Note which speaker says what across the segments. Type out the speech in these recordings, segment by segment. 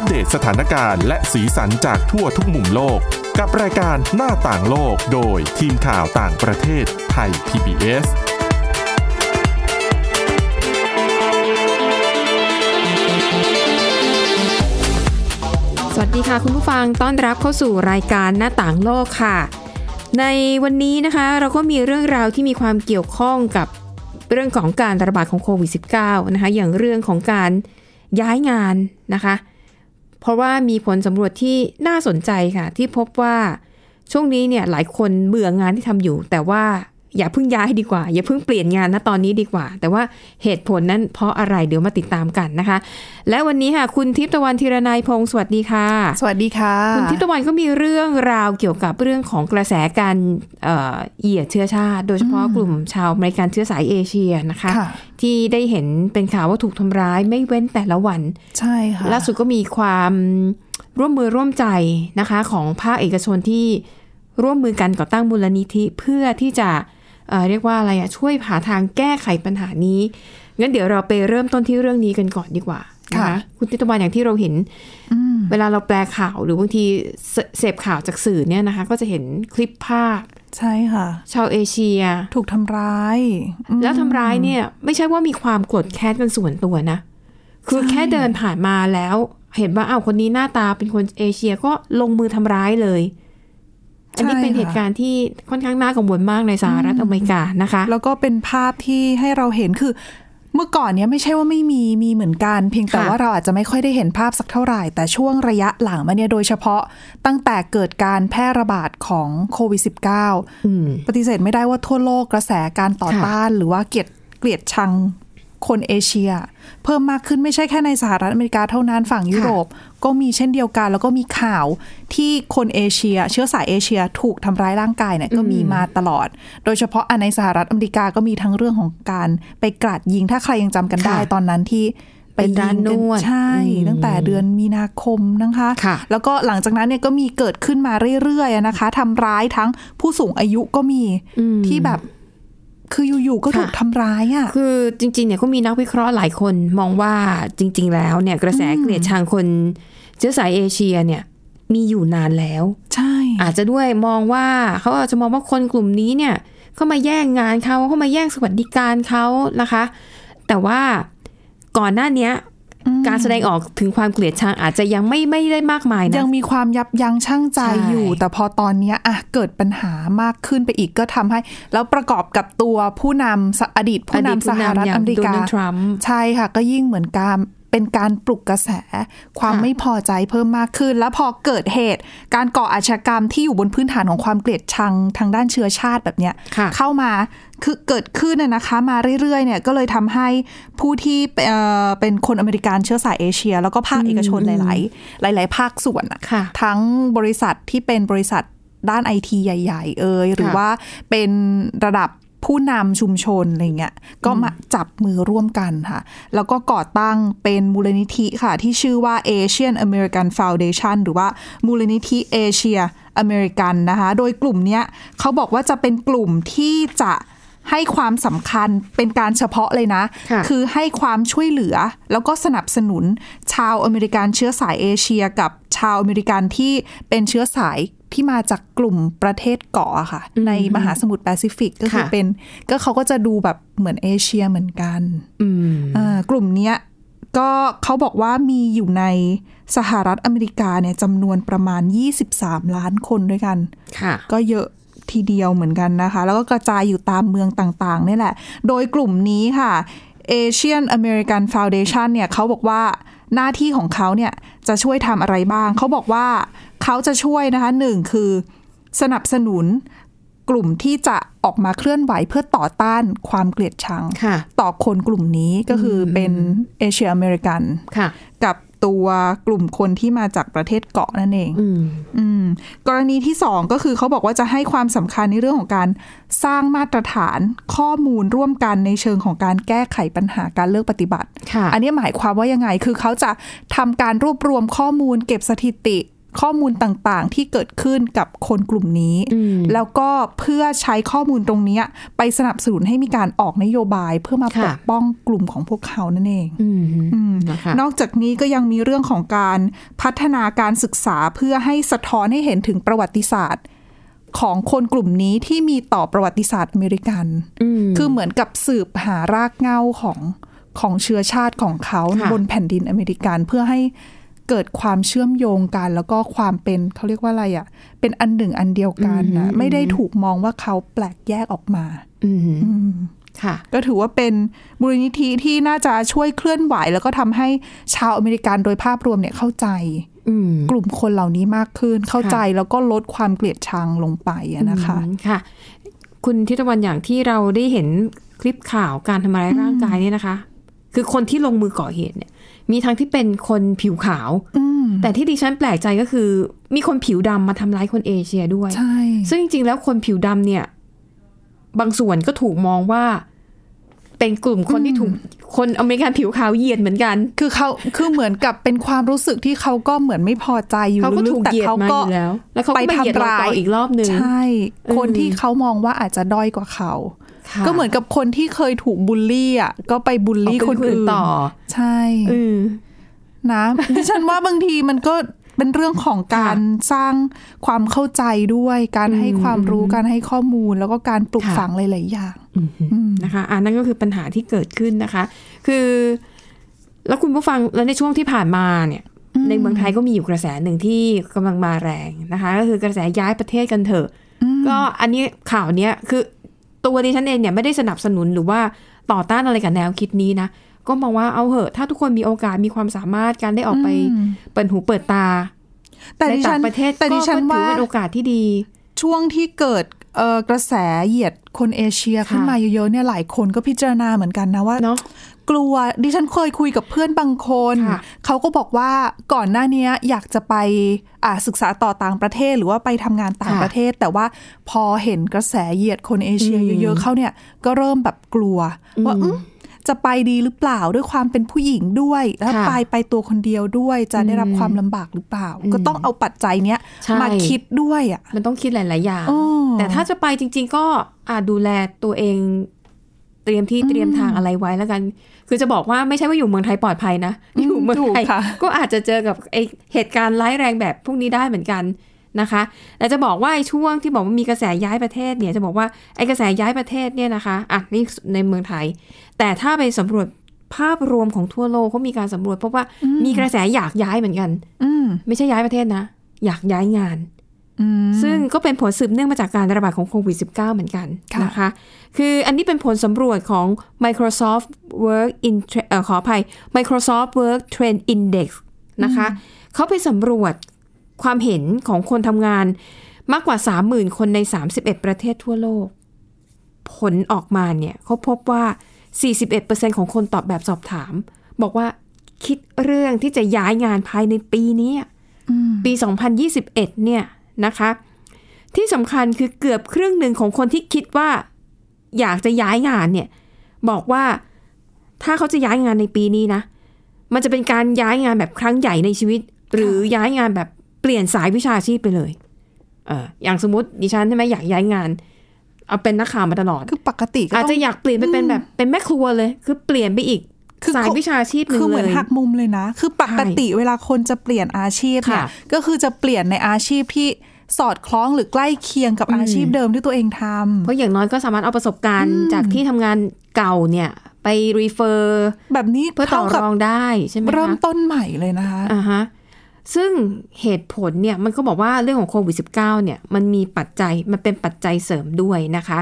Speaker 1: อัปเดตสถานการณ์และสีสันจากทั่วทุกมุมโลก กับรายการหน้าต่างโลกโดยทีมข่าวต่างประเทศไทย PBS
Speaker 2: สวัสดีค่ะคุณผู้ฟังต้อนรับเข้าสู่รายการหน้าต่างโลกค่ะ ในวันนี้นะคะเราก็มีเรื่องราวที่มีความเกี่ยวข้องกับเรื่องของการระบาดของโควิด -19 นะคะอย่างเรื่องของการย้ายงานนะคะ เพราะว่ามีผลสำรวจที่น่าสนใจค่ะ ที่พบว่าช่วงนี้เนี่ยหลายคนเบื่องานที่ทำอยู่ แต่ว่า อย่าเพิ่งย้ายดีกว่า อย่าเพิ่งเปลี่ยนงานนะตอนนี้ดีกว่า แต่ว่าเหตุผลนั้นเพราะอะไรเดี๋ยวมาติดตามกันนะคะ และวันนี้ค่ะ คุณทิพย์ตะวันธีรนัยพงศ์สวัสดีค่ะ
Speaker 3: สวัสดีค่ะ
Speaker 2: คุณทิพย์ตะวันก็มีเรื่องราวเกี่ยวกับเรื่องของกระแสการเอ่อเหยียดเชื้อชาติ โดยเฉพาะกลุ่มชาวอเมริกันเชื้อสายเอเชียนะคะ
Speaker 3: ค่ะ
Speaker 2: ที่ได้เห็นเป็นข่าวว่าถูกทำร้ายไม่เว้นแต่ละวัน
Speaker 3: ใช่ค่ะ
Speaker 2: ล่าสุดก็มีความร่วมมือร่วมใจนะคะ ของภาคเอกชนที่ร่วมมือกันก่อตั้งมูลนิธิเพื่อที่จะ เอ่อเรียกว่าอะไรอะช่วยหาทางแก้ไขปัญหานี้งั้นเดี๋ยวเราไปเริ่มต้นที่เรื่องนี้กันก่อนดีกว่านะคะ
Speaker 3: ค่ะ
Speaker 2: คุณทิตวันอย่างที่เราเห็น
Speaker 3: อืม
Speaker 2: เวลาเราแปลข่าวหรือบางทีเสเสพข่าวจากสื่อเนี่ยนะคะ ก็จะเห็นคลิปภาพ
Speaker 3: ใช่ค่ะ
Speaker 2: ชาวเอเชีย
Speaker 3: ถูกทำร้ายอืม
Speaker 2: แล้วทำร้ายเนี่ย ไม่ใช่ว่ามีความโกรธแค้นกันส่วนตัวนะ คือ
Speaker 3: ใช่
Speaker 2: แค่เดินผ่านมาแล้ว เห็นว่าอ้าวคนนี้หน้าตาเป็นคนเอเชียก็ลงมือทำร้ายเลย อันนี้เป็นเหตุการณ์ที่ค่อนข้างน่ากังวลมากในสหรัฐอเมริกานะคะ
Speaker 3: แล้วก็เป็นภาพที่ให้เราเห็นคือเมื่อก่อนเนี้ยไม่ใช่ว่าไม่มีมีเหมือนกัน เพียงแต่
Speaker 2: ค่ะ
Speaker 3: ว่าเราอาจจะไม่ค่อยได้เห็นภาพสักเท่าไหร่ แต่ช่วงระยะหลังมาเนี่ยโดยเฉพาะตั้งแต่เกิดการแพร่ระบาดของโควิด -19
Speaker 2: อืม
Speaker 3: ปฏิเสธไม่ได้ว่าทั่วโลกกระแสการต่อ
Speaker 2: ค่ะ
Speaker 3: ต้าน หรือว่าเกลียดเกลียดชังคนเอเชีย เพิ่มมากขึ้นไม่ใช่แค่ในสหรัฐอเมริกาเท่านั้นฝั่งยุโรป ก็มีเช่นเดียวกัน แล้วก็มีข่าวที่คนเอเชีย เชื้อสายเอเชียถูกทำร้ายร่างกายเนี่ยก็มีมาตลอด โดยเฉพาะอะในสหรัฐอเมริกาก็มีทั้งเรื่องของการไปกราดยิงถ้าใครยังจำกันได้
Speaker 2: ค่ะ
Speaker 3: ตอนนั้นที่ไป
Speaker 2: เป็นร้าน
Speaker 3: ยิงกัน
Speaker 2: วด
Speaker 3: ใช่
Speaker 2: อืม
Speaker 3: ตั้งแต่เดือนมีนาคมนะคะ
Speaker 2: ค่ะ
Speaker 3: แล้วก็หลังจากนั้นเนี่ยก็มีเกิดขึ้นมาเรื่อยๆอะนะคะทำร้ายทั้งผู้สูงอายุก็มี
Speaker 2: อืม
Speaker 3: ที่แบบ คืออยู่ๆก็
Speaker 2: ค่ะ
Speaker 3: ถูกทำร้ายอะ
Speaker 2: คือจริงๆเนี่ยก็มีนักวิเคราะห์หลายคนมองว่าจริง ๆ แล้วเนี่ยกระแสเกลียดชังคนเชื้อสายเอเชียเนี่ยมีอยู่นานแล้ว
Speaker 3: ใช่
Speaker 2: อาจจะด้วยมองว่าเขาอาจจะมองว่าคนกลุ่มนี้เนี่ยเข้ามาแย่งงานเขาเข้ามาแย่งสวัสดิการเขานะคะ แต่ว่าก่อนหน้าเนี้ย การแสดงออกถึงความเกลียดชังอาจจะยังไม่ไม่ได้มากมายนะ
Speaker 3: ยังมีความยับยั้งชั่งใจ
Speaker 2: ใช่
Speaker 3: อยู่ แต่พอตอนเนี้ยอะเกิดปัญหามากขึ้นไปอีกก็ทำให้ แล้วประกอบกับตัวผู้นำสอดีตผู้
Speaker 2: อดีต
Speaker 3: นำสหรัฐ
Speaker 2: ย่าง
Speaker 3: อเมริ
Speaker 2: โด
Speaker 3: กา
Speaker 2: นัลด์ทรัมป์
Speaker 3: ใช่ค่ะ ก็ยิ่งเหมือนการเป็นการปลุกกระแส ความ
Speaker 2: ค่ะ
Speaker 3: ไม่พอใจเพิ่มมากขึ้น แล้วพอเกิดเหตุ การก่ออาชญากรรมที่อยู่บนพื้นฐานของความเกลียดชังทางด้านเชื้อชาติแบบเนี้ย
Speaker 2: ค่ะ
Speaker 3: เข้ามา คือเกิดขึ้นน่ะนะคะมาเรื่อยๆเนี่ยก็เลยทำให้ผู้ที่เอ่อเป็นคนอเมริกันเชื้อสายเอเชีย แล้วก็ภาคเอกชนหลาย ๆ หลาย ๆ ภาคส่วนอะ
Speaker 2: ค่ะ
Speaker 3: ทั้งบริษัทที่เป็นบริษัทด้านไอทีใหญ่ ๆ เอ่ยหรือ
Speaker 2: ค่ะ
Speaker 3: ว่าเป็นระดับผู้นำชุมชนอะไรเงี้ยก็มาจับมือร่วมกันค่ะ แล้วก็ก่อตั้งเป็นมูลนิธิค่ะ ที่ชื่อว่า Asian American Foundation หรือว่ามูลนิธิเอเชียอเมริกันนะคะ โดยกลุ่มเนี้ยเขาบอกว่าจะเป็นกลุ่มที่จะ ให้ความสำคัญเป็นการเฉพาะเลยนะ
Speaker 2: ค่ะ
Speaker 3: คือให้ความช่วยเหลือ แล้วก็สนับสนุนชาวอเมริกันเชื้อสายเอเชียกับชาวอเมริกันที่เป็นเชื้อสายที่มาจากกลุ่มประเทศเกาะอะค่ะ ในมหาสมุทรแปซิฟิกก็คือ
Speaker 2: ค่ะ
Speaker 3: เป็น ก็เขาก็จะดูแบบเหมือนเอเชียเหมือนกัน
Speaker 2: อืม
Speaker 3: อ่ากลุ่มเนี้ยก็เขาบอกว่ามีอยู่ในสหรัฐอเมริกาเนี่ยจำนวนประมาณ 23 ล้านคนด้วยกัน
Speaker 2: ค่ะ
Speaker 3: ก็เยอะ ทีเดียวเหมือนกันนะคะ แล้วก็กระจายอยู่ตามเมืองต่างๆนี่แหละ โดยกลุ่มนี้ค่ะ Asian American Foundation เนี่ยเขาบอกว่าหน้าที่ของเขาเนี่ยจะช่วยทำอะไรบ้าง เขาบอกว่าเขาจะช่วยนะคะหนึ่งคือสนับสนุนกลุ่มที่จะออกมาเคลื่อนไหวเพื่อต่อต้านความเกลียดชัง
Speaker 2: ค่ะ
Speaker 3: ต่อคนกลุ่มนี้ก็คือเป็นเอเชียอเมริกัน
Speaker 2: ค่ะ
Speaker 3: กับ ตัวกลุ่มคนที่มาจากประเทศเกาะนั่นเอง
Speaker 2: อืม
Speaker 3: อืมกรณีที่สองก็คือเขาบอกว่าจะให้ความสำคัญในเรื่องของการสร้างมาตรฐานข้อมูลร่วมกันในเชิงของการแก้ไขปัญหาการเลือกปฏิบัติ
Speaker 2: ค่ะ
Speaker 3: อันนี้หมายความว่ายังไง คือเขาจะทำการรวบรวมข้อมูลเก็บสถิติ ข้อมูลต่างๆ ที่เกิดขึ้นกับคนกลุ่มนี้
Speaker 2: อืม
Speaker 3: แล้วก็เพื่อใช้ข้อมูลตรงเนี้ยไปสนับสนุนให้มีการออกนโยบายเพื่อมา
Speaker 2: ค่ะ
Speaker 3: ปกป้องกลุ่มของพวกเขานั่นเอง
Speaker 2: อืม
Speaker 3: อืม
Speaker 2: นะคะ
Speaker 3: นอกจากนี้ก็ยังมีเรื่องของการพัฒนาการศึกษาเพื่อให้สะท้อนให้เห็นถึงประวัติศาสตร์ของคนกลุ่มนี้ที่มีต่อประวัติศาสตร์อเมริกัน
Speaker 2: อืม
Speaker 3: คือเหมือนกับสืบหารากเหง้าของของเชื้อชาติของเขา
Speaker 2: ค่ะ
Speaker 3: บนแผ่นดินอเมริกันเพื่อให้ เกิดความเชื่อมโยงกัน แล้วก็ความเป็นเขาเรียกว่าอะไรอะ่ะ เป็นอันหนึ่งอันเดียวกันนะไม่ได้ถูกมองว่าเขาแปลกแยกออกมา
Speaker 2: อืม
Speaker 3: อืม
Speaker 2: ค่ะ
Speaker 3: ก็ถือว่าเป็นมูลนิธิที่น่าจะช่วยเคลื่อนไหว แล้วก็ทำให้ชาวอเมริกันโดยภาพรวมเนี่ยเข้าใจ
Speaker 2: อืม
Speaker 3: กลุ่มคนเหล่านี้มากขึ้นเข้าใจแล้วก็ลดความเกลียดชังลงไปอะนะคะ
Speaker 2: อืมค่ะ คุณทิตวันอย่างที่เราได้เห็นคลิปข่าวการทำร้ายร่างกายเนี่ยนะคะ คือคนที่ลงมือก่อเหตุเนี่ย มีทั้งที่เป็นคนผิวขาว
Speaker 3: อืม
Speaker 2: แต่ที่ดิฉันแปลกใจก็คือ มีคนผิวดำมาทำร้ายคนเอเชียด้วย
Speaker 3: ใช่
Speaker 2: ซึ่งจริง ๆ แล้วคนผิวดำเนี่ย บางส่วนก็ถูกมองว่า เป็นกลุ่มคนที่ถูกคนอเมริกันผิวขาวเหยียดเหมือนกัน
Speaker 3: คือเขาคือเหมือนกับเป็นความรู้สึกที่เขาก็เหมือนไม่พอใจอยู่
Speaker 2: เขาก็
Speaker 3: ลึ
Speaker 2: ถู
Speaker 3: ก
Speaker 2: ก
Speaker 3: ๆแต่
Speaker 2: เหยียด
Speaker 3: เขา
Speaker 2: มา
Speaker 3: ก็
Speaker 2: อยู่แล้ว แล้วเขาก็
Speaker 3: ไป
Speaker 2: ไปเหยียด
Speaker 3: ทำ
Speaker 2: เรา
Speaker 3: ร้าย
Speaker 2: ต่ออีกรอบหนึ่ง
Speaker 3: ใช่ คน
Speaker 2: อืม
Speaker 3: ที่เขามองว่าอาจจะด้อยกว่าเขา
Speaker 2: ค่ะ
Speaker 3: ก็เหมือนกับคนที่เคยถูกบูลลี่อะก็ไปบูลลี่
Speaker 2: เอา
Speaker 3: คน
Speaker 2: ไป
Speaker 3: อื่น
Speaker 2: ต่อ
Speaker 3: ใช่
Speaker 2: อืม
Speaker 3: นะดิฉันว่าบางทีมันก็เป็นเรื่องของการสร้างความเข้าใจด้วย การให้ความรู้การให้ข้อมูล แล้วก็การปลูก
Speaker 2: ค่ะ
Speaker 3: ฝังหลายๆอย่าง
Speaker 2: อืมนะคะอันนั้นก็คือปัญหาที่เกิดขึ้นนะคะ คือ แล้วคุณผู้ฟังแล้วในช่วงที่ผ่านมาเนี่ย ในเมืองไทยก็มีอยู่กระแสหนึ่งที่กำลังมาแรงนะคะ ก็คือกระแสย้ายประเทศกันเถอะก็อันนี้ข่าวเนี้ยคือ ตัวดิฉันเองเนี่ยไม่ได้สนับสนุนหรือว่าต่อต้านอะไรกับแนวคิดนี้นะ ก็มองว่าเอาเหอะ ถ้าทุกคนมีโอกาสมีความสามารถการได้ออกไป
Speaker 3: อืม
Speaker 2: เปิดหูเปิดตา
Speaker 3: แต่
Speaker 2: ใน
Speaker 3: ดิฉั
Speaker 2: ต่านงประเทศ
Speaker 3: แต่ดิฉัน
Speaker 2: ก็ถื
Speaker 3: ว่า
Speaker 2: อเป็นโอกาสที่ดี
Speaker 3: ช่วงที่เกิดเอ่อกระแสเหยียดคนเอเชียขึ้น
Speaker 2: ค่ะ
Speaker 3: มาเยอะๆเนี่ยหลายคนก็พิจารณาเหมือนกันนะว่า
Speaker 2: เนาะ
Speaker 3: กลัว ดิฉันเคยคุยกับเพื่อนบางคน
Speaker 2: ค่ะ
Speaker 3: เขาก็บอกว่าก่อนหน้าเนี้ยอยากจะไปอ่าศึกษาต่อต่างประเทศหรือว่าไปทำงานต่าง
Speaker 2: ค่ะ
Speaker 3: ประเทศ แต่ว่าพอเห็นกระแสเหยียดคนเอเชีย
Speaker 2: อืม
Speaker 3: เยอะๆ เขาเนี่ยก็เริ่มแบบกลัวว่า
Speaker 2: อืม
Speaker 3: อืมจะไปดีหรือเปล่าด้วยความเป็นผู้หญิงด้วย แล้ว
Speaker 2: ค่ะ
Speaker 3: ไปไปตัวคนเดียวด้วย จะได้รับ
Speaker 2: อืม
Speaker 3: ความลำบากหรือเปล่า
Speaker 2: อืม
Speaker 3: ก็ต้องเอาปัจจัยเนี้ย
Speaker 2: ใช่
Speaker 3: มาคิดด้วยอะ
Speaker 2: มันต้องคิดหลาย ๆ อย่าง
Speaker 3: อ๋อ
Speaker 2: แต่ถ้าจะไปจริง ๆ ก็อาจดูแลตัวเองเต รียมที่เตรียมทางอะไรไว้แล้วกัน คือจะบอกว่าไม่ใช่ว่าอยู่เมืองไทยปลอดภัยนะ
Speaker 3: อืม
Speaker 2: อยู่เมืองไทย
Speaker 3: ถูกค่ะ
Speaker 2: ก็อาจจะเจอกับไอเหตุการณ์ร้ายแรงแบบพวกนี้ได้เหมือนกันนะคะแต่จะบอกว่าไอ้ช่วงที่บอกว่ามีกระแสย้ายประเทศเนี่ยจะบอกว่าไอ้กระแสย้ายประเทศเนี่ยนะคะอะนี่ในเมืองไทย แต่ถ้าไปสำรวจภาพรวมของทั่วโลกเขามีการสำรวจพบว่ามีกระแสอยากย้ายเหมือนกัน
Speaker 3: อืม
Speaker 2: ไม่ใช่ย้ายประเทศนะ อยากย้ายงาน
Speaker 3: อืม
Speaker 2: ซึ่งก็เป็นผลสืบเนื่องมาจากการระบาดของโควิด -19 เหมือนกัน
Speaker 3: ค่ะ
Speaker 2: นะคะ คืออันนี้เป็นผลสำรวจของ Microsoft Work in เอ่อขออภัย Microsoft Work Trend Index นะคะ เขาไปสำรวจความเห็นของคนทำงานมากกว่า 30,000 คนใน 31 ประเทศทั่วโลก ผลออกมาเนี่ยเขาพบว่า 41%ของคนตอบแบบสอบถาม บอกว่าคิดเรื่องที่จะย้ายงานภายในปีนี้อะ
Speaker 3: อืม
Speaker 2: ปี 2021 เนี่ย นะคะ ที่สำคัญคือเกือบครึ่งหนึ่งของคนที่คิดว่า อยากจะย้ายงานเนี่ยบอกว่าถ้าเขาจะย้ายงานในปีนี้นะ มันจะเป็นการย้ายงานแบบครั้งใหญ่ในชีวิต หรือย้ายงานแบบเปลี่ยนสายวิชาชีพไปเลยเอออย่างสมมติดิฉันใช่ไหมอยากย้ายงาน เอาเป็นนักข่าวมาตลอด
Speaker 3: คือปกติก็
Speaker 2: อาจ
Speaker 3: ต้
Speaker 2: จะ
Speaker 3: อง
Speaker 2: อยากเปลี่ยนไปเป็นแบบเป็นแม่ครัวเลย คือเปลี่ยนไปอีก
Speaker 3: คือ
Speaker 2: สายวิชาชีพหนึ่ง
Speaker 3: คือเห
Speaker 2: เล
Speaker 3: มือน
Speaker 2: ย
Speaker 3: หักมุมเลยนะ คือปกติเวลาคนจะเปลี่ยนอาชีพเนี่ย
Speaker 2: ค่ะ
Speaker 3: ก็คือจะเปลี่ยนในอาชีพที่ สอดคล้องหรือใกล้เคียงกับ
Speaker 2: อืม
Speaker 3: อาชีพเดิมที่ตัวเองทำ
Speaker 2: เพราะอย่างน้อยก็สามารถเอาประสบการณ์จากที่ทำงานเก่าเนี่ยไปรีเฟอร์
Speaker 3: แบบนี้
Speaker 2: เพื่อต่อ
Speaker 3: เท่ากับ
Speaker 2: รองได้ใช่ไหมคะ
Speaker 3: เริ่มต้นใหม่เลยนะคะ
Speaker 2: อ่าฮะซึ่งเหตุผลเนี่ยมันก็บอกว่าเรื่องของโควิด -19 เนี่ยมันมีปัจจัยมันเป็นปัจจัยเสริมด้วยนะคะ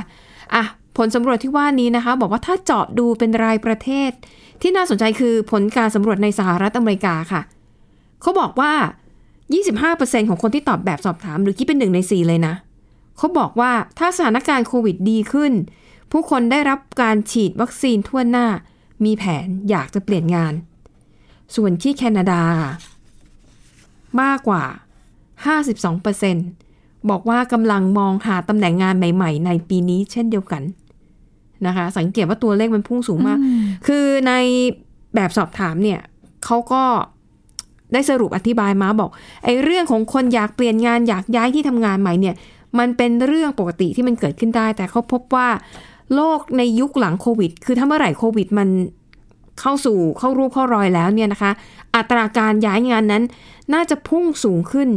Speaker 2: อะผลสำรวจที่ว่านี้นะคะ บอกว่าถ้าเจาะดูเป็นรายประเทศ ที่น่าสนใจคือผลการสำรวจในสหรัฐอเมริกาค่ะ เขาบอกว่า 25%ของคนที่ตอบแบบสอบถาม หรือคิดเป็นหนึ่งในสี่เลยนะเขาบอกว่าถ้าสถานการณ์โควิดดีขึ้น ผู้คนได้รับการฉีดวัคซีนทั่วหน้า มีแผนอยากจะเปลี่ยนงาน ส่วนที่แคนาดา มากกว่า 52%บอกว่ากำลังมองหาตำแหน่งงานใหม่ ๆ ในปีนี้เช่นเดียวกันนะคะ สังเกตว่าตัวเลขมันพุ่งสูงมาก คือในแบบสอบถามเนี่ยเขาก็ ได้สรุปอธิบายมาบอกไอ้เรื่องของคนอยากเปลี่ยนงานอยากย้ายที่ทำงานใหม่เนี่ย มันเป็นเรื่องปกติที่มันเกิดขึ้นได้ แต่เขาพบว่าโลกในยุคหลังโควิด คือถ้าเมื่อไหร่โควิดมันเข้าสู่เข้ารูปเข้ารอยแล้วเนี่ยนะคะ อัตราการย้ายงานนั้น น่าจะพุ่งสูงขึ้น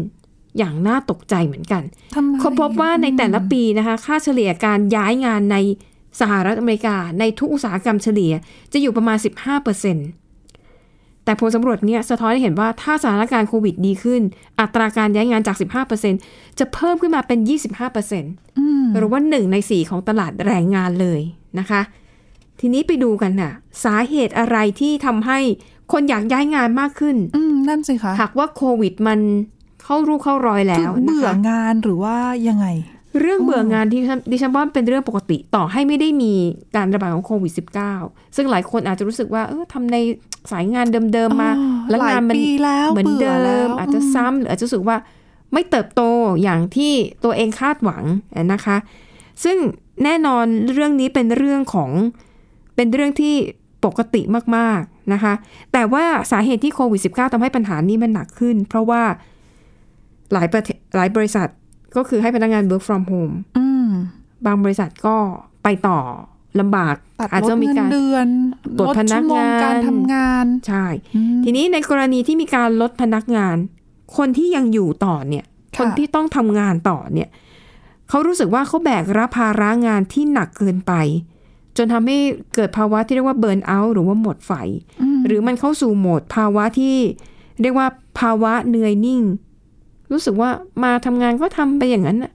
Speaker 2: อย่างน่าตกใจเหมือนกัน
Speaker 3: ทำไม
Speaker 2: เขาพบว่าในแต่ละปีนะคะ ค่าเฉลี่ยการย้ายงานในสหรัฐอเมริกา ในทุกอุตสาหกรรมเฉลี่ยจะอยู่ประมาณ 15% แต่ผลสำรวจเนี่ยสะท้อนให้เห็นว่าถ้าสถานการณ์โควิดดีขึ้น อัตราการย้ายงานจาก 15%จะเพิ่มขึ้นมาเป็น 25%
Speaker 3: อืม
Speaker 2: หรือว่าหนึ่งในสี่ของตลาดแรงงานเลยนะคะ ทีนี้ไปดูกันค่ะสาเหตุอะไรที่ทำให้คนอยากย้ายงานมากขึ้น
Speaker 3: อืมนั่นสิคะ
Speaker 2: หากว่าโควิดมันเข้ารูเข้ารอยแล้
Speaker 3: คือ
Speaker 2: วนะ
Speaker 3: เบื่อ
Speaker 2: คะ
Speaker 3: งานหรือว่ายังไง
Speaker 2: เรื่องเบื่องานที่ฉันดิฉันว่าเป็นเรื่องปกติต่อให้ไม่ได้มีการระบาดของโควิด -19 ซึ่งหลายคนอาจจะรู้สึกว่าเออทำในสายงานเดิมๆมา
Speaker 3: อ๋อ
Speaker 2: แล้วงานมัน
Speaker 3: หลายปีแล้ว
Speaker 2: เหมือน
Speaker 3: เบื่
Speaker 2: เดิ
Speaker 3: อแล้ว
Speaker 2: มอาจจะซ้ำหรืออาจจะรู้สึกว่าไม่เติบโตอย่างที่ตัวเองคาดหวังนะคะ ซึ่งแน่นอนเรื่องนี้เป็นเรื่องของเป็นเรื่องที่ปกติมากๆนะคะ แต่ว่าสาเหตุที่โควิด -19 ทำให้ปัญหานี้มันหนักขึ้น เพราะว่าหลายประเทศหลายบริษัท ก็คือให้พนักงาน work from home
Speaker 3: อืม
Speaker 2: บางบริษัทก็ไปต่อลำบาก
Speaker 3: ตัด
Speaker 2: อาจ
Speaker 3: ล
Speaker 2: จะ
Speaker 3: ด
Speaker 2: มี
Speaker 3: เงิน
Speaker 2: การ
Speaker 3: เดือน
Speaker 2: ลดพนัก
Speaker 3: ชั่วโม
Speaker 2: งาน
Speaker 3: การทำงาน
Speaker 2: ใช่
Speaker 3: อืม
Speaker 2: ทีนี้ในกรณีที่มีการลดพนักงาน คนที่ยังอยู่ต่อเนี่ย
Speaker 3: ค่ะ
Speaker 2: คนที่ต้องทำงานต่อเนี่ยเขารู้สึกว่าเขาแบกรับภาระงานที่หนักเกินไป จนทำให้เกิดภาวะที่เรียกว่าเบิร์นเอาท์หรือว่าหมดไฟ หรือมันเข้าสู่โหมดภาวะที่ เรียกว่าภาวะเหนื่อยนิ่ง รู้สึกว่ามาทำงานก็ทำไปอย่างนั้นน่ะ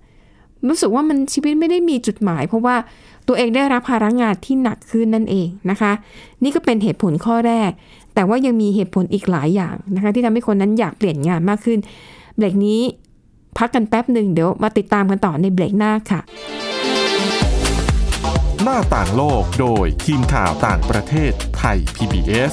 Speaker 2: รู้สึกว่ามันชีวิตไม่ได้มีจุดหมาย เพราะว่าตัวเองได้รับภาระงานที่หนักขึ้นนั่นเองนะคะ นี่ก็เป็นเหตุผลข้อแรก แต่ว่ายังมีเหตุผลอีกหลายอย่างนะคะ ที่ทำให้คนนั้นอยากเปลี่ยนงานมากขึ้น เบรกนี้พักกันแป๊บหนึ่งเดี๋ยวมาติดตามกันต่อในเบรกหน้าค่ะ
Speaker 1: หน้าต่างโลกโดยทีมข่าวต่างประเทศไทย PBS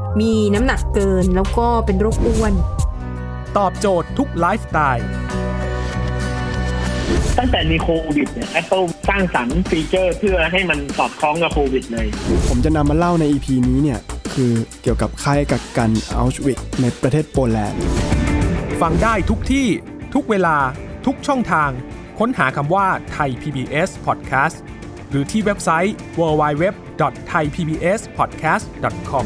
Speaker 2: มีน้ำหนักเกินแล้วก็เป็นโรคอ้วน
Speaker 4: ตอบโจทย์ทุกไลฟ์สไตล์
Speaker 5: ตั้งแต่มีโควิดเนี่ย Apple สร้างสรรค์ฟีเจอร์เพื่อให้มันสอดคล้องกับโควิดเลย
Speaker 6: ผมจะนำมาเล่าใน EP นี้เนี่ย คือเกี่ยวกับค่ายกักกันอัลชวิกในประเทศโปแลนด์
Speaker 4: ฟังได้ทุกที่ทุกเวลาทุกช่องทาง ค้นหาคำว่าไทย PBS Podcast หรือที่เว็บไซต์ www.thaipbspodcast.com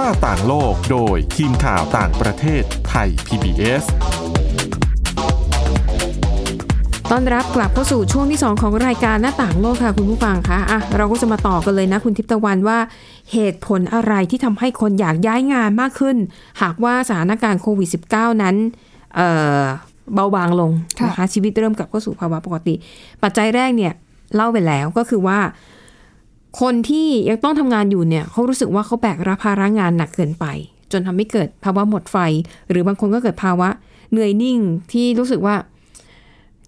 Speaker 1: น้าต่างโลกโดยทีมข่าวต่างประเทศไทย PBS
Speaker 2: ต้อนรับกลับเข้าสู่ช่วงที่ 2 ของรายการหน้าต่างโลกค่ะคุณผู้ฟังคะอะเราก็จะมาต่อกันเลยนะคุณทิพย์ตะวันว่า เหตุผลอะไรที่ทำให้คนอยากย้ายงานมากขึ้น หากว่าสถานการณ์โควิด -19 นั้นเเบาบางลงนะคะชีวิตเริ่มกลับเข้าสู่ภาวะปกติ ปัจจัยแรกเนี่ยเล่าไปแล้วก็คือว่า คนที่ยังต้องทำงานอยู่เนี่ยเขารู้สึกว่าเขาแบกรับภาระงานหนักเกินไป จนทำให้เกิดภาวะหมดไฟ หรือบางคนก็เกิดภาวะเหนื่อยนิ่งที่รู้สึกว่า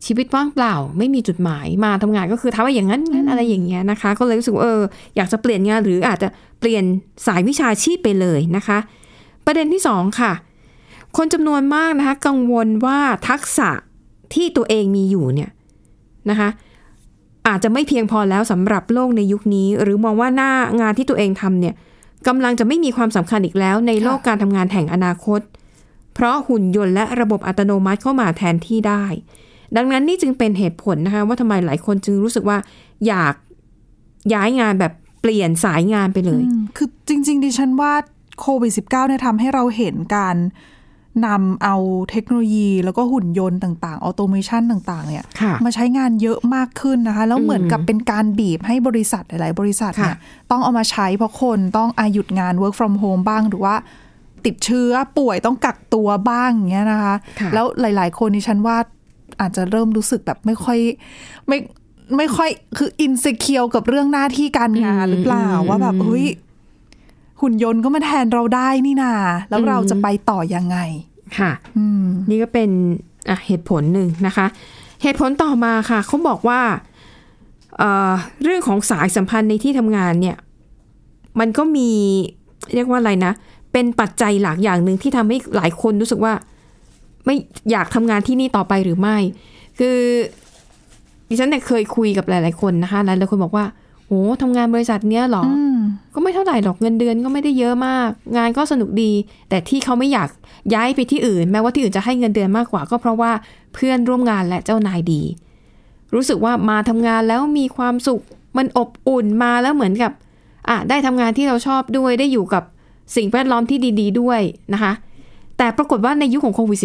Speaker 2: ชีวิตว่างเปล่า ไม่มีจุดหมายมาทำงานก็คือทำว่าอย่างนั้นงั้นอะไรอย่างเงี้ยนะคะ ก็เลยรู้สึกว่าเอออยากจะเปลี่ยนงานหรืออาจจะเปลี่ยนสายวิชาชีพไปเลยนะคะ ประเด็นที่สองค่ะ คนจำนวนมากนะคะ กังวลว่าทักษะที่ตัวเองมีอยู่เนี่ยนะคะ อาจจะไม่เพียงพอแล้วสำหรับโลกในยุคนี้ หรือมองว่าหน้างานที่ตัวเองทำเนี่ยกำลังจะไม่มีความสำคัญอีกแล้วในโลกการทำงานแห่งอนาคต เพราะหุ่นยนต์และระบบอัตโนมัติเข้ามาแทนที่ได้ ดังนั้นนี่จึงเป็นเหตุผลนะคะว่าทำไมหลายคนจึงรู้สึกว่าอยากย้ายงานแบบเปลี่ยนสายงานไปเลย
Speaker 3: คือจริง ๆ ดิฉันว่าโควิด -19 เนี่ยทำให้เราเห็นการ นำเอาเทคโนโลยี แล้วก็หุ่นยนต์ต่างๆ automation ต่างๆ เนี่ย
Speaker 2: ค่ะ
Speaker 3: มาใช้งานเยอะมากขึ้นนะคะ แล้วเหมือนกับเป็นการบีบให้บริษัทหลายๆ บริษัทเนี่ย
Speaker 2: ค่ะ
Speaker 3: ต้องเอามาใช้เพราะคนต้องอาหยุดงาน work from home บ้างหรือว่าติดเชื้อป่วยต้องกักตัวบ้างอย่างเงี้ยนะคะ
Speaker 2: ค่ะ
Speaker 3: แล้วหลาย ๆ คนดิฉันว่าอาจจะเริ่มรู้สึกแบบไม่ค่อยไม่ไม่ค่อยคืออิน e เคียวกับเรื่องหน้าที่การงานหรือเปล่าว่าแบบเฮ้ย หุ่นยนต์ก็มาแทนเราได้นี่นา แล้วเราจะไปต่อยังไง
Speaker 2: ค่ะ
Speaker 3: อืม
Speaker 2: นี่ก็เป็นอะเหตุผลหนึ่งนะคะ เหตุผลต่อมาค่ะเขาบอกว่าเอ่อเรื่องของสายสัมพันธ์ในที่ทำงานเนี่ย มันก็มีเรียกว่าอะไรนะ เป็นปัจจัยหลักอย่างหนึ่งที่ทำให้หลายคนรู้สึกว่า ไม่อยากทำงานที่นี่ต่อไปหรือไม่ คือดิฉันเนี่ยเคยคุยกับหลาย ๆ คนนะคะหลายๆคนบอกว่า โหทำงานบริษัทเนี้ยเหรอ
Speaker 3: อืม
Speaker 2: ก็ไม่เท่าไหร่หรอกเงินเดือนก็ไม่ได้เยอะมาก งานก็สนุกดี แต่ที่เขาไม่อยากย้ายไปที่อื่น แม้ว่าที่อื่นจะให้เงินเดือนมากกว่า ก็เพราะว่าเพื่อนร่วมงานและเจ้านายดี รู้สึกว่ามาทำงานแล้วมีความสุข มันอบอุ่นมาแล้วเหมือนกับอะได้ทำงานที่เราชอบด้วยได้อยู่กับสิ่งแวดล้อมที่ดี ๆด้วยนะคะ แต่ปรากฏว่าในยุคของโควิด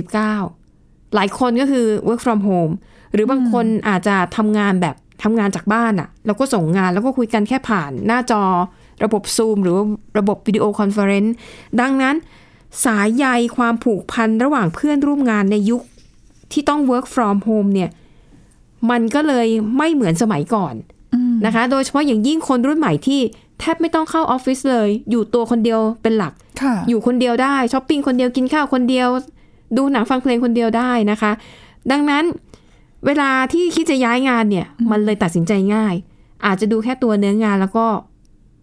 Speaker 2: -19 หลายคนก็คือ work from home หรือบางคนอาจจะทำงานแบบ ทำงานจากบ้านอะแล้วก็ส่งงานแล้วก็คุยกันแค่ผ่านหน้าจอระบบ Zoom หรือว่าระบบ video conference ดังนั้น สายใยความผูกพันระหว่างเพื่อนร่วมงานในยุคที่ต้อง work from home เนี่ย มันก็เลยไม่เหมือนสมัยก่อนนะคะ โดยเฉพาะอย่างยิ่งคนรุ่นใหม่ที่แทบไม่ต้องเข้าออฟฟิศเลย อยู่ตัวคนเดียวเป็นหลัก
Speaker 3: ค่ะ
Speaker 2: อยู่คนเดียวได้ช้อปปิ้งคนเดียวกินข้าวคนเดียว ดูหนังฟังเพลงคนเดียวได้นะคะ ดังนั้น เวลาที่คิดจะย้ายงานเนี่ย มันเลยตัดสินใจง่าย อาจจะดูแค่ตัวเนื้องานแล้วก็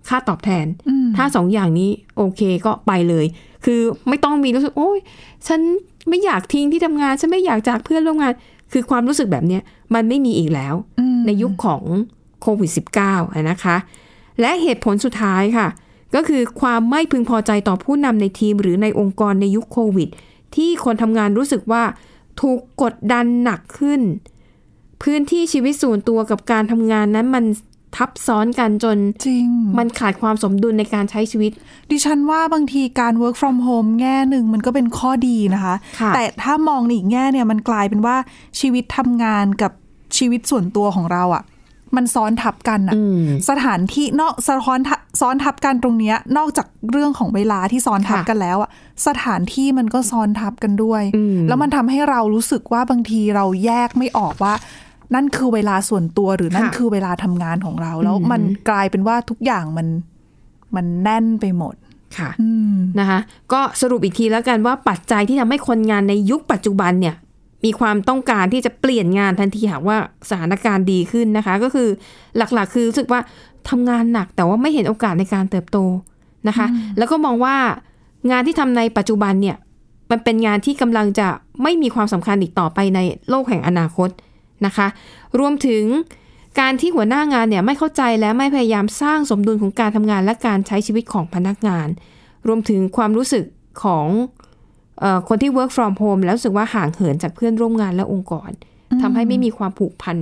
Speaker 2: ค่าตอบแทน
Speaker 3: อืม
Speaker 2: ถ้าสองอย่างนี้โอเคก็ไปเลย คือไม่ต้องมีรู้สึก โอ้ยฉันไม่อยากทิ้งที่ทำงาน ฉันไม่อยากจากเพื่อนร่วมงาน คือความรู้สึกแบบเนี้ยมันไม่มีอีกแล้ว
Speaker 3: อืม
Speaker 2: ในยุคของโควิด -19 อะนะคะ และเหตุผลสุดท้ายค่ะ ก็คือความไม่พึงพอใจต่อผู้นำในทีมหรือในองค์กรในยุคโควิด ที่คนทำงานรู้สึกว่า ถูกกดดันหนักขึ้น พื้นที่ชีวิตส่วนตัวกับการทำงานนั้นมันทับซ้อนกันจน
Speaker 3: จริง
Speaker 2: มันขาดความสมดุลในการใช้ชีวิต
Speaker 3: ดิฉันว่าบางทีการ work from home แง่หนึ่งมันก็เป็นข้อดีนะคะ
Speaker 2: ค่ะ
Speaker 3: แต่ถ้ามองในอีกแง่เนี่ยมันกลายเป็นว่าชีวิตทำงานกับชีวิตส่วนตัวของเราอะ่ะ มันซ้อนทับกันอะ
Speaker 2: อืม
Speaker 3: สถานที่นอกสะท้อนทับซ้อนทับกันตรงเนี้ย นอกจากเรื่องของเวลาที่ซ้อนทับ
Speaker 2: ค่ะ
Speaker 3: กันแล้วอะสถานที่มันก็ซ้อนทับกันด้วย
Speaker 2: อืม
Speaker 3: แล้วมันทำให้เรารู้สึกว่าบางทีเราแยกไม่ออกว่า นั่นคือเวลาส่วนตัวหรือนั่น
Speaker 2: ค่ะ
Speaker 3: คือเวลาทำงานของเรา แล้ว
Speaker 2: อืม
Speaker 3: มันกลายเป็นว่าทุกอย่างมันมันแน่นไปหมด
Speaker 2: ค่ะ
Speaker 3: อืม
Speaker 2: นะคะก็สรุปอีกทีแล้วกันว่าปัจจัยที่ทำให้คนงานในยุคปัจจุบันเนี่ย มีความต้องการที่จะเปลี่ยนงานทันทีหากว่าสถานการณ์ดีขึ้นนะคะ ก็คือหลักๆ คือรู้สึกว่าทำงานหนักแต่ว่าไม่เห็นโอกาสในการเติบโตนะคะ แล้วก็มองว่างานที่ทำในปัจจุบันเนี่ยมันเป็นงานที่กำลังจะไม่มีความสำคัญอีกต่อไปในโลกแห่งอนาคตนะคะ รวมถึงการที่หัวหน้างานเนี่ยไม่เข้าใจและไม่พยายามสร้างสมดุลของการทำงานและการใช้ชีวิตของพนักงาน รวมถึงความรู้สึกของเออ คนที่ work from home แล้วรู้สึกว่าห่างเหินจากเพื่อนร่วมงานและองค์กรทำให้ไม่มีความผูกพัน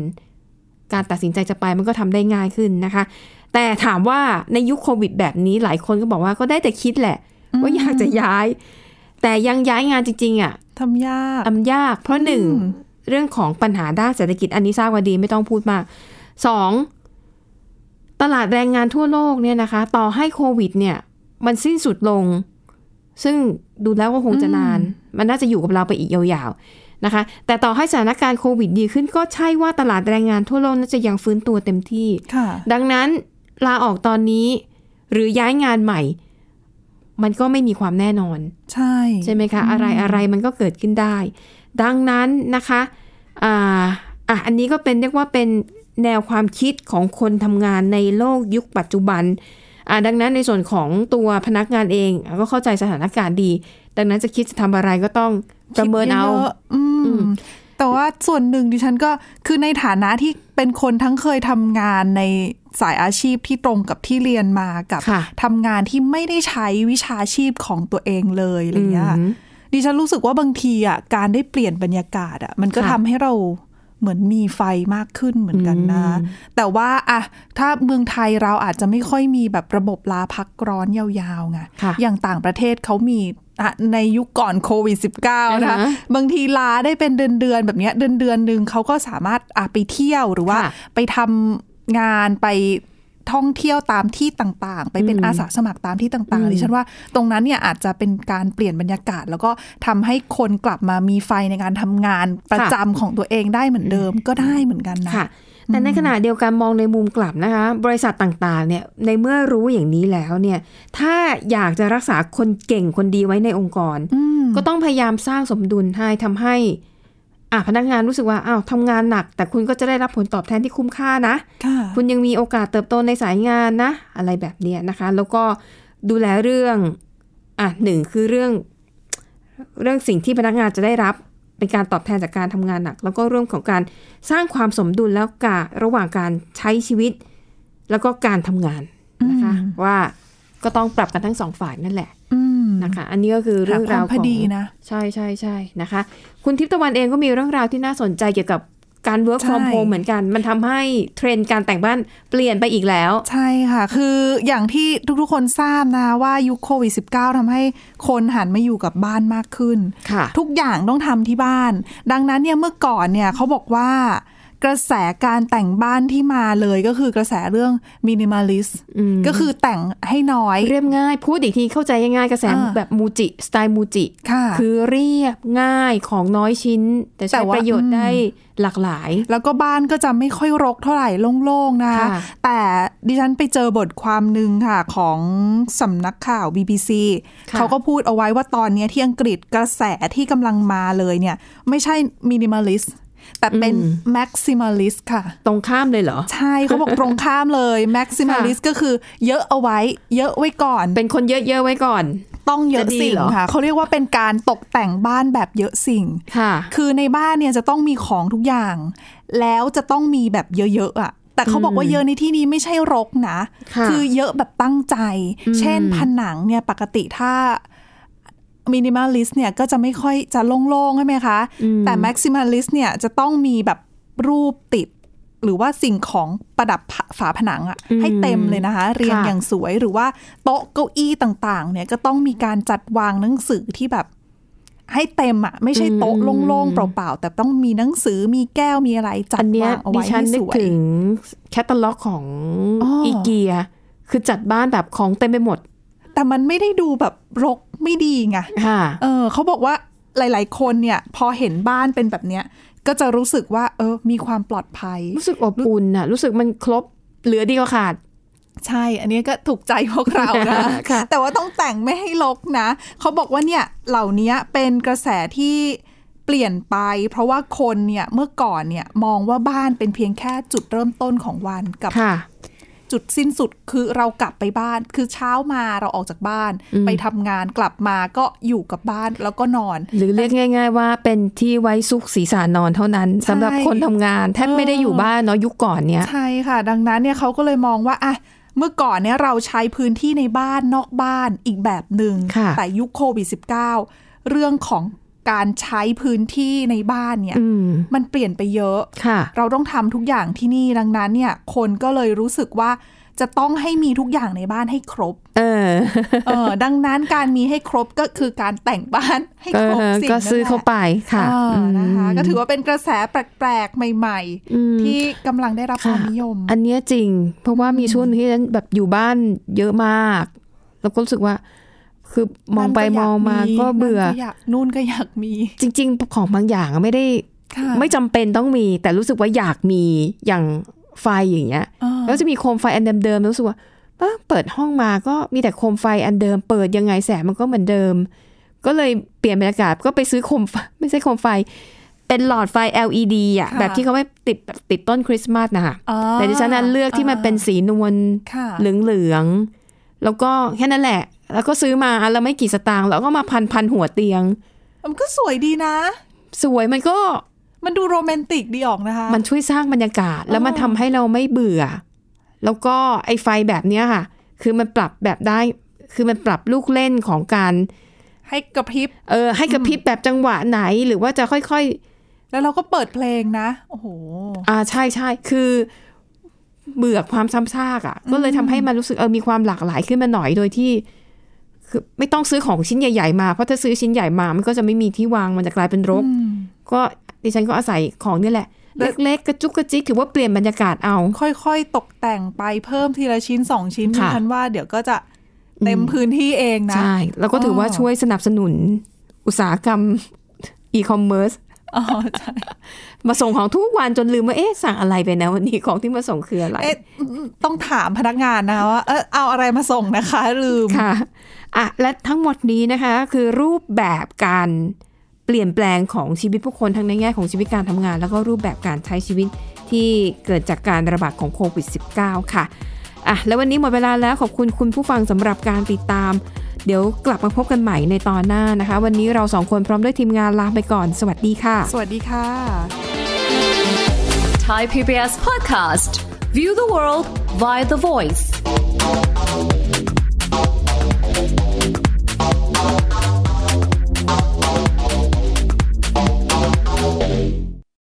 Speaker 2: การตัดสินใจจะไปมันก็ทำได้ง่ายขึ้นนะคะ แต่ถามว่าในยุคโควิดแบบนี้หลายคนก็บอกว่าก็ได้แต่คิดแหละ ว่าอยากจะย้าย แต่ยังย้ายงานจริงๆอะ
Speaker 3: ทำยาก
Speaker 2: ทำยาก เพราะหนึ่ง
Speaker 3: อืม
Speaker 2: เรื่องของปัญหาด้านเศรษฐกิจอันนี้ทราบว่าดีไม่ต้องพูดมากสองตลาดแรงงานทั่วโลกเนี่ยนะคะ ต่อให้โควิดเนี่ย มันสิ้นสุดลง ซึ่งดูแล้วก็คงจะนาน มันน่าจะอยู่กับเราไปอีกยาวๆนะคะ แต่ต่อให้สถานการณ์โควิดดีขึ้นก็ใช่ว่าตลาดแรงงานทั่วโลกน่าจะยังฟื้นตัวเต็มที่
Speaker 3: ค่ะ
Speaker 2: ดังนั้นลาออกตอนนี้ หรือย้ายงานใหม่ มันก็ไม่มีความแน่นอน
Speaker 3: ใช่
Speaker 2: ใช่ไหมคะ อะไรอะไรมันก็เกิดขึ้นได้ ดังนั้นนะคะอ่าอะอันนี้ก็เป็นเรียกว่าเป็นแนวความคิดของคนทำงานในโลกยุคปัจจุบัน อ่าดังนั้นในส่วนของตัวพนักงานเองอะก็เข้าใจสถานการณ์ดี ดังนั้นจะคิดจะทำอะไรก็ต้องประเมินเอา
Speaker 3: คิดยะๆอืม
Speaker 2: อืม
Speaker 3: แต่ว่าส่วนหนึ่งดิฉันก็คือในฐานะที่เป็นคนทั้งเคยทำงานในสายอาชีพที่ตรงกับที่เรียนมากับ
Speaker 2: ค่ะ
Speaker 3: ทำงานที่ไม่ได้ใช้วิชาชีพของตัวเองเลยอะไรเงี้ย
Speaker 2: อืม
Speaker 3: ดิฉันรู้สึกว่าบางทีอะการได้เปลี่ยนบรรยากาศอะมันก็
Speaker 2: ค่ะ
Speaker 3: ทำให้เรา เหมือนมีไฟมากขึ้นเหมือนกันนะ
Speaker 2: อืม
Speaker 3: แต่ว่าอะถ้าเมืองไทยเราอาจจะไม่ค่อยมีแบบระบบลาพักร้อนยาวๆไง
Speaker 2: ค่ะ
Speaker 3: อย่างต่างประเทศเขามีอะในยุคก่อนโควิด -19 นะคะ
Speaker 2: อ่าฮะ
Speaker 3: บางทีลาได้เป็นเดือนเดือนๆแบบเนี้ยเดือนเดือนๆหนึ่งเขาก็สามารถอะไปเที่ยวหรือว่า
Speaker 2: ค่ะ
Speaker 3: ไปทำงานไป ท่องเที่ยวตามที่ต่างๆ ไปเป็น
Speaker 2: อืม
Speaker 3: อาสาสมัครตามที่ต่าง
Speaker 2: อืม
Speaker 3: ๆดิฉันว่าตรงนั้นเนี่ยอาจจะเป็นการเปลี่ยนบรรยากาศ แล้วก็ทำให้คนกลับมามีไฟในการทำงานประจำของตัวเองได้เหมือนเดิมก็ได้เหมือนกันนะ
Speaker 2: ค่ะแต่ในขณะเดียวกันมองในมุมกลับนะคะ บริษัทต่างๆเนี่ยในเมื่อรู้อย่างนี้แล้วเนี่ยถ้าอยากจะรักษาคนเก่งคนดีไว้ในองค์กร
Speaker 3: อืม
Speaker 2: ก็ต้องพยายามสร้างสมดุลให้ทำให้ อะพนักงานรู้สึกว่าอ้าวทำงานหนัก แต่คุณก็จะได้รับผลตอบแทนที่คุ้มค่านะ
Speaker 3: ค่ะ
Speaker 2: คุณยังมีโอกาสเติบโตในสายงานนะ อะไรแบบเนี้ยนะคะ แล้วก็ดูแลเรื่องอะหนึ่งคือเรื่อง เรื่องสิ่งที่พนักงานจะได้รับเป็นการตอบแทนจากการทำงานหนัก แล้วก็เรื่องของการสร้างความสมดุลแล้วการระหว่างการใช้ชีวิต แล้วก็การทำงานนะคะว่า ก็ต้องปรับกันทั้งสองฝ่ายนั่นแหละ
Speaker 3: อืม
Speaker 2: นะคะ อันนี้ก็คือเรื่องราว
Speaker 3: หาความพ
Speaker 2: ข
Speaker 3: อ
Speaker 2: อง
Speaker 3: ดีนะ
Speaker 2: ใช่ใช่ใช่นะคะ คุณทิพย์ตะวันเองก็มีเรื่องราวที่น่าสนใจเกี่ยวกับการ work
Speaker 3: ใช่
Speaker 2: from home เหมือนกัน มันทำให้เทรนด์การแต่งบ้านเปลี่ยนไปอีกแล้ว
Speaker 3: ใช่ค่ะ คืออย่างที่ทุกๆคนทราบนะว่ายุคโควิด -19 ทำให้คนหันมาอยู่กับบ้านมากขึ้น
Speaker 2: ค่ะ
Speaker 3: ทุกอย่างต้องทำที่บ้าน ดังนั้นเนี่ยเมื่อก่อนเนี่ยเขาบอกว่า กระแสการแต่งบ้านที่มาเลยก็คือกระแสเรื่องมินิม a ลิส
Speaker 2: อืม
Speaker 3: ก็คือแต่งให้น้อย
Speaker 2: เรียบง่าย พูดอีกทีเข้าใจง่ายๆกระแส
Speaker 3: อ่า
Speaker 2: แบบมูจิ สไตล์มูจิ
Speaker 3: ค่ะ
Speaker 2: คือเรียบง่ายของน้อยชิ้น แต่
Speaker 3: แต่
Speaker 2: ใช้
Speaker 3: ว่า
Speaker 2: ประโยช
Speaker 3: อื
Speaker 2: น์
Speaker 3: ม
Speaker 2: ได้หลากหลาย
Speaker 3: แล้วก็บ้านก็จะไม่ค่อยรกเท่าไหร่โล่งๆนะคะ
Speaker 2: ค่ะ
Speaker 3: แต่ดิฉันไปเจอบทความหนึ่งค่ะของสำนักข่าว BBC
Speaker 2: ค่ะ
Speaker 3: เขาก็พูดเอาไว้ว่าตอนเนี้ยที่อังกฤษกระแสที่กำลังมาเลยเนี่ย ไม่ใช่มินิม a ลิส แต่เป็นแม็กซิม a ลิสค่ะ
Speaker 2: ตรงข้ามเลยเหรอ
Speaker 3: ใช่เขาบอกตรงข้ามเลยแม็กซิม a ลิสก็คือ เยอะเอาไว้ เยอะไว้ก่อน
Speaker 2: เป็นคนเยอะๆไว้ก่อน
Speaker 3: ต้องเยอะ
Speaker 2: จะดี
Speaker 3: สิ่ง
Speaker 2: เหรอ
Speaker 3: ค่ะเขาเรียกว่าเป็นการตกแต่งบ้านแบบเยอะสิ่ง
Speaker 2: ค่ะ
Speaker 3: คือในบ้านเนี่ยจะต้องมีของทุกอย่าง แล้วจะต้องมีแบบเยอะๆอะแต่เขาบอกว่าเยอะในที่นี้ไม่ใช่รกนะ
Speaker 2: ค่ะ
Speaker 3: อเยอะแบบตั้งใจ
Speaker 2: อืม
Speaker 3: เช่นผนังเนี่ยปกติถ้า มินิม a ลิสเนี่ยก็จะไม่ค่อยจะโล่งๆใช่ไหมคะ
Speaker 2: อืม
Speaker 3: แต่แม็กซิม a ลิสเนี่ยจะต้องมีแบบรูปติด หรือว่าสิ่งของประดับฝฝาผนังอะ
Speaker 2: อืม
Speaker 3: ให้เต็มเลยนะคะ เรียง
Speaker 2: ค่ะ
Speaker 3: อย่างสวยหรือว่าโต๊ะเก้าอี้ต่างๆ เนี่ยก็ต้องมีการจัดวางหนังสือที่แบบให้เต็มอะไม่ใช่โต๊ะ
Speaker 2: อืม
Speaker 3: โล่งๆ เปล่าๆ แต่ต้องมีหนังสือมีแก้วมีอะไรจั
Speaker 2: อั
Speaker 3: ด
Speaker 2: นเนี้ยวา
Speaker 3: งเอา
Speaker 2: ดิ
Speaker 3: ไว้
Speaker 2: ฉัน
Speaker 3: ให้
Speaker 2: นึ
Speaker 3: ส
Speaker 2: ก
Speaker 3: วย
Speaker 2: ถึงแคตตาล็อกของ
Speaker 3: อ๋ออี
Speaker 2: อีเกีย คือจัดบ้านแบบของเต็มไปหมด
Speaker 3: แต่มันไม่ได้ดูแบบรกไม่ดีไง
Speaker 2: ค่ะ
Speaker 3: เออเขาบอกว่าหลาย ๆ คนเนี่ย พอเห็นบ้านเป็นแบบเนี้ย ก็จะรู้สึกว่า เออ มีความปลอดภัย
Speaker 2: รู้สึกอบอุ่นน่ะ รู้สึกมันครบเหลือดีกว่าขาด
Speaker 3: ใช่ อันนี้ก็ถูกใจพวกเรานะ
Speaker 2: ค่ะ
Speaker 3: แต่ว่าต้องแต่งไม่ให้รกนะเขาบอกว่าเนี่ย เหล่านี้เป็นกระแสที่เปลี่ยนไป เพราะว่าคนเนี่ยเมื่อก่อนเนี่ยมองว่าบ้านเป็นเพียงแค่จุดเริ่มต้นของวันกับ
Speaker 2: ค่ะ
Speaker 3: จุดสิ้นสุดคือเรากลับไปบ้าน คือเช้ามาเราออกจากบ้าน
Speaker 2: อืม
Speaker 3: ไปทำงานกลับมาก็อยู่กับบ้านแล้วก็นอน
Speaker 2: หรือเรียกง่าย ๆ ว่าเป็นที่ไว้ซุกศีรษะนอนเท่านั้น
Speaker 3: ใช่
Speaker 2: สำหรับคนทำงานแทบไม่ได้อยู่บ้านเนาะยุคก่อนเนี้ย
Speaker 3: ใช่ค่ะ ดังนั้นเนี่ยเขาก็เลยมองว่าอะเมื่อก่อนเนี่ยเราใช้พื้นที่ในบ้านนอกบ้านอีกแบบหนึ่ง
Speaker 2: ค่ะ
Speaker 3: แต่ยุคโควิด -19 เรื่องของ การใช้พื้นที่ในบ้านเนี่ย
Speaker 2: อืม
Speaker 3: มันเปลี่ยนไปเยอะ
Speaker 2: ค่ะ
Speaker 3: เราต้องทำทุกอย่างที่นี่ดังนั้นเนี่ย คนก็เลยรู้สึกว่าจะต้องให้มีทุกอย่างในบ้านให้ครบ
Speaker 2: เออ
Speaker 3: เออ ดังนั้นการมีให้ครบก็คือการแต่งบ้านให้
Speaker 2: เอ
Speaker 3: ครบ
Speaker 2: อ
Speaker 3: สิ่ง
Speaker 2: ก็
Speaker 3: นั่น
Speaker 2: ซื้อ
Speaker 3: แหละ
Speaker 2: เข้าไปค่ะ
Speaker 3: เออนะคะ
Speaker 2: ม
Speaker 3: ก็ถือว่าเป็นกระแสแปลกๆ ใหม่
Speaker 2: อืม
Speaker 3: ๆที่กำลังได้รับความนิยม
Speaker 2: อันเนี้ยจริง เพราะว่ามีช่วงหนึ่งที่ฉันแบบอยู่บ้านเยอะมาก แล้วก็รู้สึกว่า คือมองไป
Speaker 3: นั่น
Speaker 2: ม
Speaker 3: ย
Speaker 2: องมาก็เบื่อ
Speaker 3: นั่นก็อยากนู่นก็อยากมี
Speaker 2: จริง ๆ ของบางอย่างอะไม่ได้
Speaker 3: ค่ะ
Speaker 2: ไม่จำเป็นต้องมี แต่รู้สึกว่าอยากมีอย่างไฟอย่างเงี้ย
Speaker 3: อ่า
Speaker 2: แล้วจะมีโคมไฟอันเดิมๆแล้วรู้สึกว่าเอ้อเปิดห้องมาก็มีแต่โคมไฟอันเดิม เปิดยังไงแสงมันก็เหมือนเดิม ก็เลยเปลี่ยนบรรยากาศก็ไปซื้อโคมไฟไม่ใช่โคมไฟ เป็นหลอดไฟ LED อะ
Speaker 3: ค่ะ
Speaker 2: แบบที่เขาไม่ติดแบบติดต้นคริสต์มาสนะคะ
Speaker 3: อ่า
Speaker 2: แต่ดิฉันนั้นเลือกที่มันเป็นสีนวล
Speaker 3: ค่ะ
Speaker 2: เหลืองๆ แล้วก็แค่นั้นแหละ แล้วก็ซื้อมาอันละไม่กี่สตางค์แล้วก็มาพันพันๆหัวเตียง
Speaker 3: มันก็สวยดีนะ
Speaker 2: สวยมันก็
Speaker 3: มันดูโรแมนติกดีออกนะคะ
Speaker 2: มันช่วยสร้างบรรยากาศแล้วมันทำให้เราไม่เบื่อ แล้วก็ไอ้ไฟแบบเนี้ยค่ะ คือมันปรับแบบได้ คือมันปรับลูกเล่นของการ
Speaker 3: ให้กระพริบ
Speaker 2: เออให้กระพริบแบบจังหวะไหนหรือว่าจะค่อย
Speaker 3: แล้วเราก็เปิดเพลงนะ โอ้โห
Speaker 2: ๆอ่าใช่ใช่คือ เบื่อความซ้ำซากอะ ก็เลยทำให้มันรู้สึกเออมีความหลากหลายขึ้นมาหน่อยโดยที่ คือไม่ต้องซื้อของชิ้นใหญ่ๆมาเพราะถ้าซื้อชิ้นใหญ่มามันก็จะไม่มีที่วางมันจะกลายเป็นรก ก็ดิฉันก็อาศัยของนี่แหละเล็กๆกระจุกกระจิกถือว่าเปลี่ยนบรรยากาศเอา
Speaker 3: ค่อยๆ ตกแต่งไปเพิ่มทีละชิ้นสองชิ้น
Speaker 2: ค่ะ
Speaker 3: ฉันว่าเดี๋ยวก็จะเต็มพื้นที่เองนะ
Speaker 2: ใช่แล้วก็ถือว่าช่วยสนับสนุนอุตสาหกรรมอีคอมเมิร์ซ
Speaker 3: อ๋อใช่
Speaker 2: มาส่งของทุกวันจนลืมว่าเอ๊ะสั่งอะไรไปนะวันนี้ของที่มาส่งคืออะไร
Speaker 3: เอ๊ะต้องถามพนักงานนะคะว่าเออเอาอะไรมาส่งนะคะ ลืม
Speaker 2: ค่ะอะและทั้งหมดนี้นะคะ คือรูปแบบการเปลี่ยนแปลงของชีวิตผู้คนทั้งในแง่ของชีวิตการทำงาน แล้วก็รูปแบบการใช้ชีวิตที่เกิดจากการระบาดของโควิด -19 ค่ะอะ แล้ววันนี้หมดเวลาแล้วขอบคุณคุณผู้ฟังสำหรับการติดตาม เดี๋ยวกลับมาพบกันใหม่ในตอนหน้านะคะ วันนี้เราสองคนพร้อมด้วยทีมงานลาไปก่อน สวัสดีค่ะ
Speaker 3: สวัสดีค่ะ
Speaker 7: Thai PBS podcast. View the world via the voice.